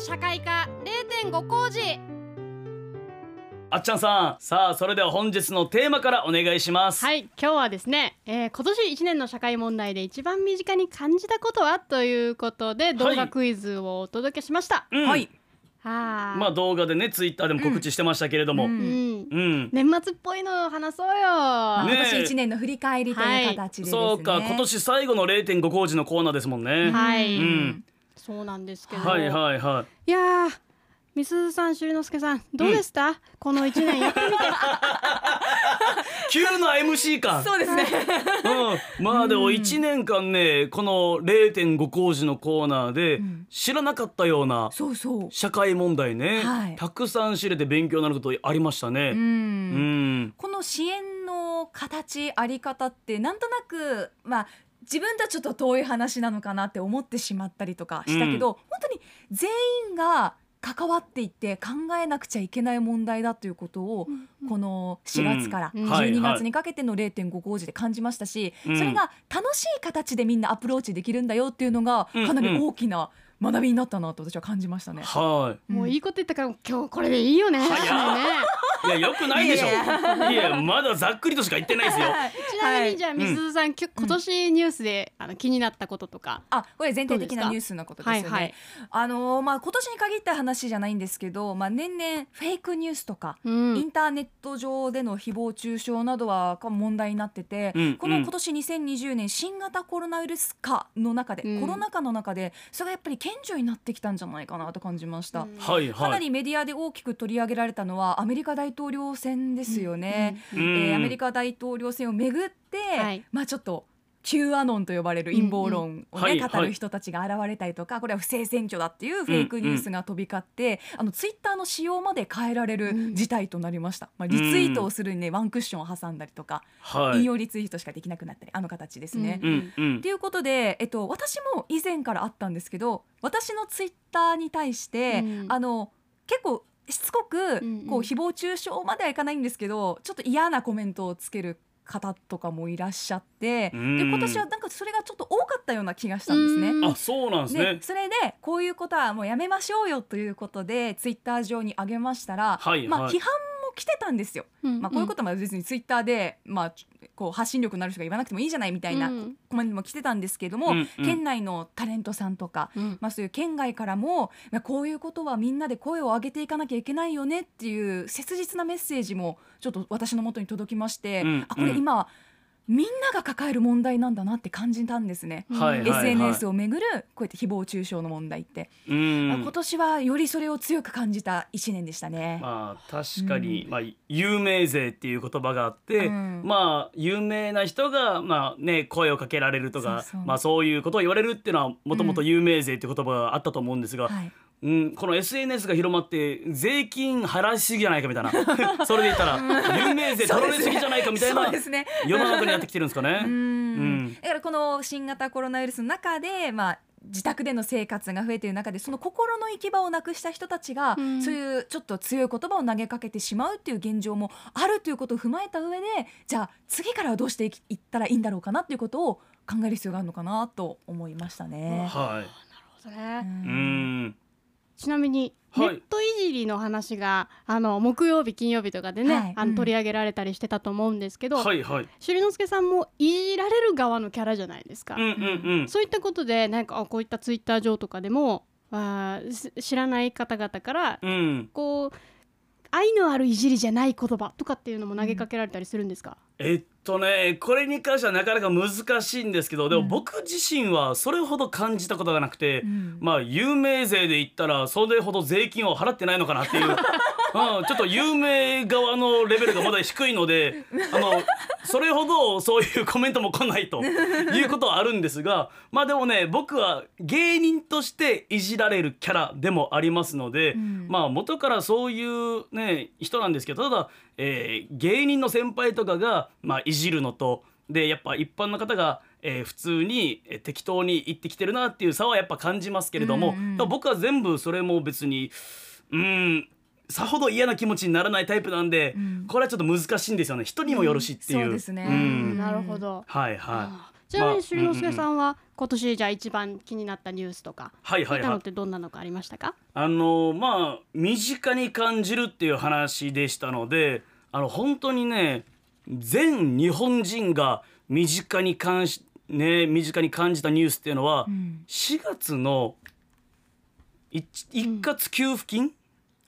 の社会科0.5工事。あっちゃんさんさあそれでは本日のテーマからお願いします。はい今日はですね、えー今年1年の社会問題で一番身近に感じたことはということで動画クイズをお届けしました、うん。はい。はあ。まあ動画でねツイッターでも告知してましたけれども、ううん。んうん。年末っぽいのを話そうよ、ね今年一年の振り返りという形でですね。そうか今年最後の0.5工事のコーナーですもんね、はい、うんそうなんですけど、はいはいはい。いやーみすずさん、しゅりのすけさん、どうでした、この一年やってみて。急な MC 感。そうですね。うん、まあでも1年間ねこの0.5工事のコーナーでん。知らなかったようなそうそう。社会問題ね、はい。たくさん知れて勉強になることありましたう。ね。うん。ん、この支援の形あり方ってなんとなくまあ自分とはちょっと遠い話なのかなって思ってしまったりとかしたけど、本当に全員が関わっていって考えなくちゃいけない問題だということを、この4月からうん。12はいはい。月にかけての0.5工事で感じましたし、うん。それが楽しい形でみんなアプローチできるんだよっていうのがうんかなり大きな学びになったなと私は感じましたね。はもういいこと言ったから、今日これでいいよね。早っねい。いやよくないでしょ。いやいやまだざっくりとしか言ってないですよ。ちなみに、じゃあ、みすずさん、きょ今年ニュースで、あの気になったこととか。あこれ全体的なニュースのことですよね。はいはいあのーまあ今年に限った話じゃないんですけど、まあ年々フェイクニュースとか、うんインターネット上での誹謗中傷などは問題になってて、うんうんこの今年2020年新型コロナウイルス禍の中で、うんコロナ禍の中でそれがやっぱり顕著になってきたんじゃないかなと感じました。うんはいかなはい。りメディアで大きく取り上げられたのはアメリカ大統領選ですよね。うんうん。えーアメリカ大統領選をめぐって、はい。まあちょっと Q アノンと呼ばれる陰謀論をね、うん。はい語る人たちが現れたりとか、これは不正選挙だっていうフェイクニュースが飛び交って、あのツイッターの仕様まで変えられる事態となりました、まあ、リツイートをするにね、ワンクッションを挟んだりとか、はい。引用リツイートしかできなくなったりあの形ですね。うんうんということで、えっと、私も以前からあったんですけど私のツイッターに対して、うん。あの結構しつこく、んうんこう誹謗中傷まではいかないんですけどちょっと嫌なコメントをつける方とかもいらっしゃって、うんで今年はなんかそれがちょっと多かったような気がしたんですね。うんあそうなんですねで。それでこういうことはもうやめましょうよということでツイッター上に上げましたら、まあ、はいはい批判も来てたんですよ。うんまあ、こういうことも別にツイッターで、まあ、こう発信力のある人が言わなくてもいいじゃないみたいなうん。コメントも来てたんですけども、うんうん。県内のタレントさんとか、うんまあ、そういう県外からも、まあ、こういうことはみんなで声を上げていかなきゃいけないよねっていう切実なメッセージもちょっと私のもとに届きまして、うんあこれ今、みんなが抱える問題なんだなって感じたんですね。はいはいはい。SNS をめぐるこうやって誹謗中傷の問題って、うん。まあ今年はよりそれを強く感じた一年でしたね。まあ確かに、まあ有名税っていう言葉があって、うん。まあ有名な人がまあね声をかけられるとかそうそう。まあそういうことを言われるっていうのはもともと有名税っていう言葉があったと思うんですが、はいうん、この SNS が広まって税金払いすぎじゃないかみたいな。それで言ったら有名税取られすぎじゃないかみたいなそうですね。世の中になってきてるんですかね。うん。うん。だからこの新型コロナウイルスの中で、まあ、自宅での生活が増えている中でその心の行き場をなくした人たちが、うん。そういうちょっと強い言葉を投げかけてしまうっていう現状もあるということを踏まえた上でじゃあ次からはどうしていったらいいんだろうかなっていうことを考える必要があるのかなと思いましたね。はそれい。うん。ちなみに、はいネットいじりの話があの木曜日金曜日とかでね、はいうんあの取り上げられたりしてたと思うんですけど、はいはい。しゅりのすけさんもいじられる側のキャラじゃないですか、うんうんうん。そういったことでなんかあこういったツイッター上とかでもあ知らない方々からうん。こう愛のあるいじりじゃない言葉とかっていうのも投げかけられたりするんですか、えっとねこれに関してはなかなか難しいんですけどでもうん。僕自身はそれほど感じたことがなくて、うん。まあ有名税で言ったらそれほど税金を払ってないのかなっていう、うん、ちょっと有名側のレベルがまだ低いので あのそれほどそういうコメントも来ないということはあるんですがまあでもね僕は芸人としていじられるキャラでもありますので、ん。まあ元からそういうね人なんですけどただ、えー芸人の先輩とかが、まあ、いじるのとでやっぱ一般の方が、えー普通に、えー適当に言ってきてるなっていう差はやっぱ感じますけれども、うんうん僕は全部それも別にうんさほど嫌な気持ちにならないタイプなんで、うん。これはちょっと難しいんですよね。人にもよるしっていう。そうですね。ん。なるほど、はいはあーちなみまあに修之助さんは今年じゃあ一番気になったニュースとか、はいはいはい。そういったのってどんなのかありましたか？あのまあ身近に感じるっていう話でしたのであの本当にね全日本人が身近に感しね身近に感じたニュースっていうのは、うん。4月の一一括給付金、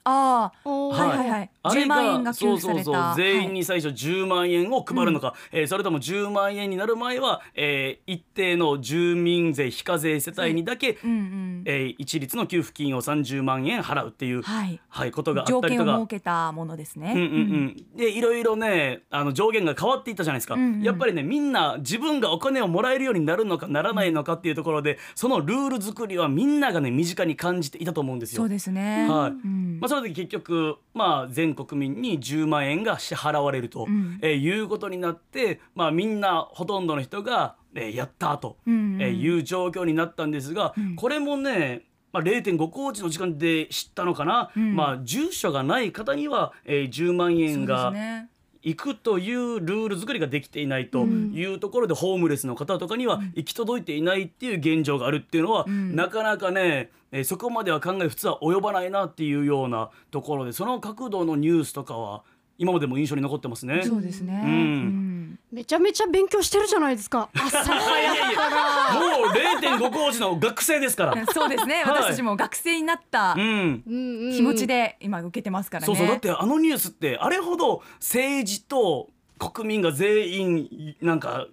ああはいはい。はい10あれが万円が給付された。そうそう全員はい。に最初10万円を配るのか、えーそれとも10万円になる前は、えー一定の住民税非課税世帯にだけ、うんうん。えー一律の給付金を30万円払うっていう、はい。はい、ことがあっ条たりとか。件を設。けたものですね。うんうん。うん、でいろいろねあの上限が変わっていったじゃないですか、うんうん。やっぱりねみんな自分がお金をもらえるようになるのかならないのかっていうところでそのルール作りはみんながね身近に感じていたと思うんですよ。そうですね。はい。うん。まあ、それで結局、まあ、全国民に10万円が支払われると、うん。えーいうことになって、まあ、みんなほとんどの人が、えーやったと、えーいう状況になったんですが、うん。これもねまあ、0.5コーチの時間で知ったのかな、うん。まあ、住所がない方には、えー10万円がね。行くというルール作りができていないとうん。いうところで、ホームレスの方とかには行き届いていないっていう現状があるっていうのは、うん。なかなかね、えーそこまでは考え普通は及ばないなっていうようなところでその角度のニュースとかは今までも印象に残ってますね。そうですね。うんうんめちゃめちゃ勉強してるじゃないですか。朝早くから。もう0.5工事の学生ですから。そうですね。はい私たちも学生になった気持ちで今受けてますからね。そうそうだってあのニュースってあれほど政治と国民が全員なんか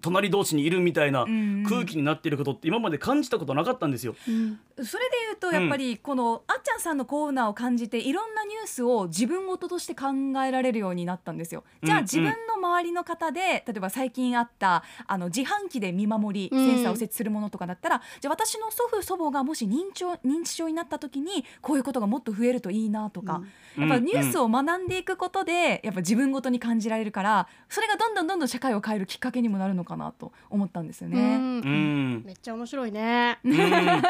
隣同士にいるみたいなうん空気になっていることって今まで感じたことなかったんですよ。うんそれで言うとやっぱりこのあっちゃんさんのコーナーを感じていろんなニュースを自分事として考えられるようになったんですよ。じゃあうん自分の周りの方で例えば最近あったあの自販機で見守りうん。センサーを設置するものとかだったら、じゃあ私の祖父祖母がもし認知症認知症になった時にこういうことがもっと増えるといいなとか、うん。やっぱニュースを学んでいくことでやっぱ自分ごとに感じられるからそれがどんどんどんどん社会を変えるきっかけにもなるのかなと思ったんですようね。ん。うん。めっちゃ面白いね。うん。やっ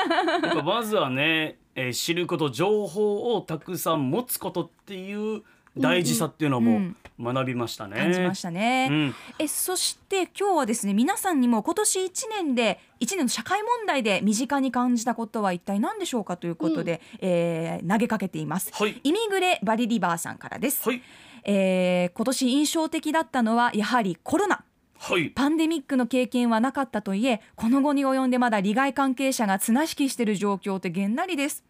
ぱまずはね、えー知ること情報をたくさん持つことっていう大事さっていうのもうん。学びましたね。感じましたね。うん。えそして今日はですね皆さんにも今年1年で1年の社会問題で身近に感じたことは一体何でしょうかということで、えー投げかけています。はい。イミグレバリリバーさんからです、はい。えー今年印象的だったのはやはりコロナ。はい。パンデミックの経験はなかったといえこの後に及んでまだ利害関係者が綱引きしている状況ってげんなりです。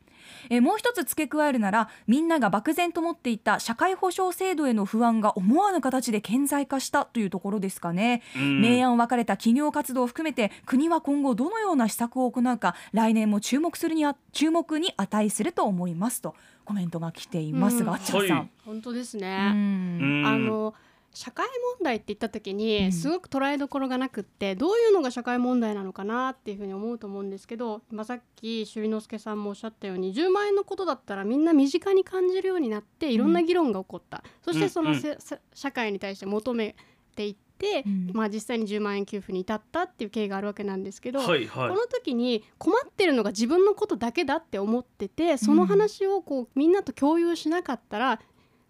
えーもう一つ付け加えるならみんなが漠然と持っていた社会保障制度への不安が思わぬ形で顕在化したというところですかね、うん。明暗分かれた企業活動を含めて国は今後どのような施策を行うか来年も注目するにあ注目に値すると思いますとコメントが来ていますが、うんあっちゃんさん、はい。本当ですうね。うん。ん。あの社会問題って言った時うん。にすごく捉えどころがなくってどういうのが社会問題なのかなっていうふうに思うと思うんですけど今さっき朱里之助さんもおっしゃったように10万円のことだったらみんな身近に感じるようになっていろんな議論が起こった、そしてそのせ、せ社会に対して求めていって、うん。まあ、実際に10万円給付に至ったっていう経緯があるわけなんですけど、はいはい。この時に困ってるのが自分のことだけだって思っててその話をこうみんなと共有しなかったら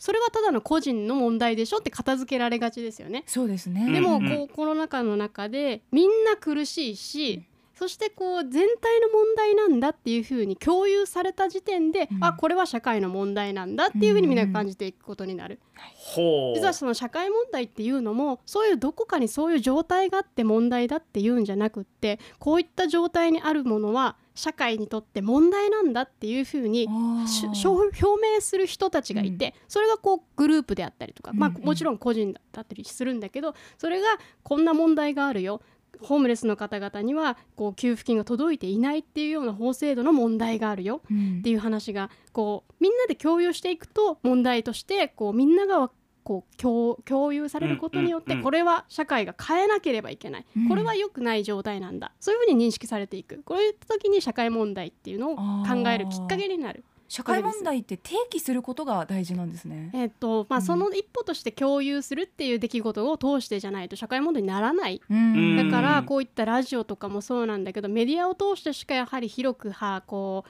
それはただの個人の問題でしょって片付けられがちですよね。そうですね、うんでもうんこうコロナ禍の中でみんな苦しいしそしてこう全体の問題なんだっていうふうに共有された時点で、うん。あこれは社会の問題なんだっていうふうにみんなが感じていくことになる。ほう。実はその社会問題っていうのもそういうどこかにそういう状態があって問題だっていうんじゃなくってこういった状態にあるものは社会にとって問題なんだっていうふうに表明する人たちがいて、それがこうグループであったりとか、まあ、うんうん。もちろん個人だったりするんだけどそれがこんな問題があるよホームレスの方々にはこう給付金が届いていないっていうような法制度の問題があるよ。うん。っていう話がこうみんなで共有していくと問題としてこうみんながこう共共有されることによってこれは社会が変えなければいけない、うん。これは良くない状態なんだ。そういうふうに認識されていく。こういった時に社会問題っていうのを考えるきっかけになる。社会問題って提起することが大事なんですね。えっとまあ、うん。その一歩として共有するっていう出来事を通してじゃないと社会問題にならない。うん。だかうん。らこういったラジオとかもそうなんだけどメディアを通してしかやはり広くはこ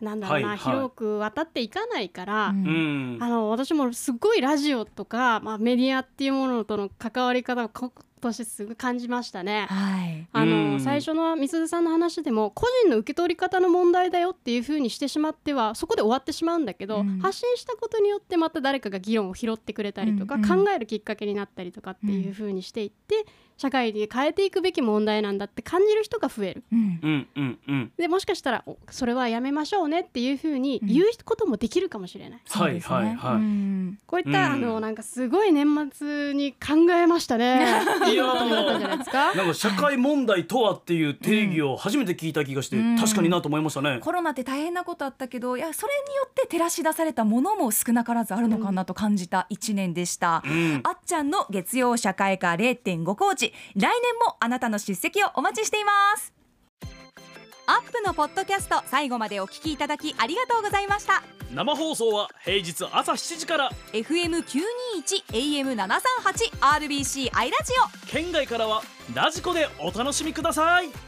うなんだろうな、はいはい。広く渡っていかないから、うん。うん。あの私もすごいラジオとか、まあ、メディアっていうものとの関わり方がこ年すごい感じましたね。はい。あうん。の最初のみすずさんの話でも個人の受け取り方の問題だよっていう風にしてしまってはそこで終わってしまうんだけど、うん。発信したことによってまた誰かが議論を拾ってくれたりとか、うんうん。考えるきっかけになったりとかっていう風にしていって、社会で変えていくべき問題なんだって感じる人が増える。うんうんうんうんでもしかしたらおそれはやめましょうねっていう風にうん言うこともできるかもしれない。そうですねはいはいはいうんこういった、うんあのなんかすごい年末に考えましたね。いいことになんじゃないですか？なんか社会問題とはっていう定義を初めて聞いた気がして、うん確かになと思いましたね。コロナって大変なことあったけどいやそれによって照らし出されたものも少なからずあるのかなと感じた一年でした。うん、あっちゃんの月曜社会科0.5コーチ来年もあなたの出席をお待ちしています。アップのポッドキャスト最後までお聞きいただきありがとうございました。生放送は平日朝7時から。FM921 AM738 RBC アイラジオ。県外からはラジコでお楽しみください